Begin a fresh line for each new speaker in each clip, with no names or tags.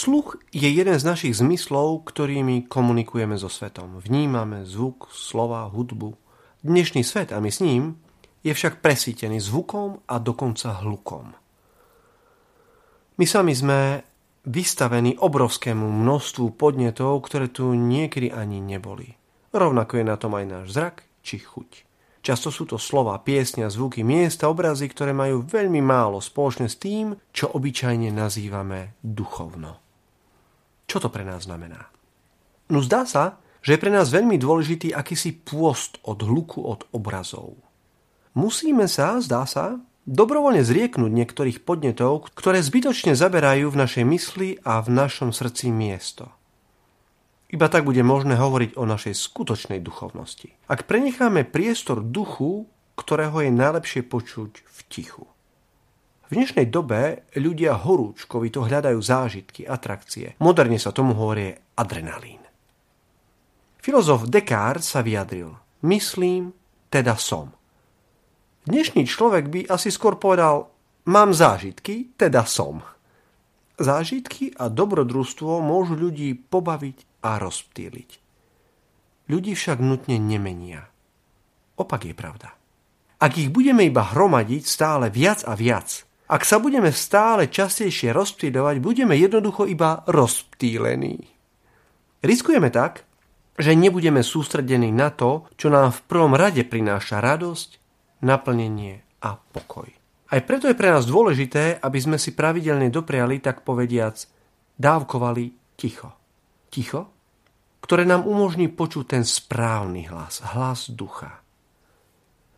Sluch je jeden z našich zmyslov, ktorými komunikujeme so svetom. Vnímame zvuk, slova, hudbu. Dnešný svet a my s ním je však presítený zvukom a dokonca hlukom. My sami sme vystavení obrovskému množstvu podnetov, ktoré tu niekedy ani neboli. Rovnako je na tom aj náš zrak či chuť. Často sú to slova, piesňa, zvuky, miesta, obrazy, ktoré majú veľmi málo spoločné s tým, čo obyčajne nazývame duchovno. Čo to pre nás znamená? No zdá sa, že je pre nás veľmi dôležitý akýsi pôst od hluku od obrazov. Musíme sa, zdá sa, dobrovoľne zrieknúť niektorých podnetov, ktoré zbytočne zaberajú v našej mysli a v našom srdci miesto – iba tak bude možné hovoriť o našej skutočnej duchovnosti. Ak prenecháme priestor duchu, ktorého je najlepšie počuť v tichu. V dnešnej dobe ľudia horúčkovi to hľadajú zážitky, atrakcie. Moderne sa tomu hovorí adrenalín. Filozof Descartes sa vyjadril. Myslím, teda som. Dnešný človek by asi skôr povedal, mám zážitky, teda som. Zážitky a dobrodružstvo môžu ľudí pobaviť a rozptýliť. Ľudí však nutne nemenia. Opak je pravda. Ak ich budeme iba hromadiť stále viac a viac, ak sa budeme stále častejšie rozptýľovať, budeme jednoducho iba rozptýlení. Riskujeme tak, že nebudeme sústredení na to, čo nám v prvom rade prináša radosť, naplnenie a pokoj. Aj preto je pre nás dôležité, aby sme si pravidelne dopriali, tak povediac, dávkovali ticho ticho, ktoré nám umožní počuť ten správny hlas, hlas ducha.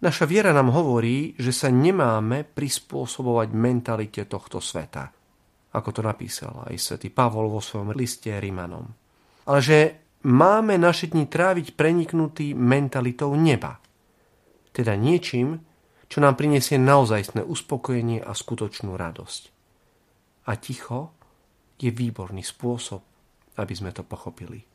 Naša viera nám hovorí, že sa nemáme prispôsobovať mentalite tohto sveta, ako to napísal aj svätý Pavol vo svojom liste Rimanom. Ale že máme naše dni tráviť preniknutý mentalitou neba, teda niečím, čo nám prinesie naozajstné uspokojenie a skutočnú radosť. A ticho je výborný spôsob, aby sme to pochopili.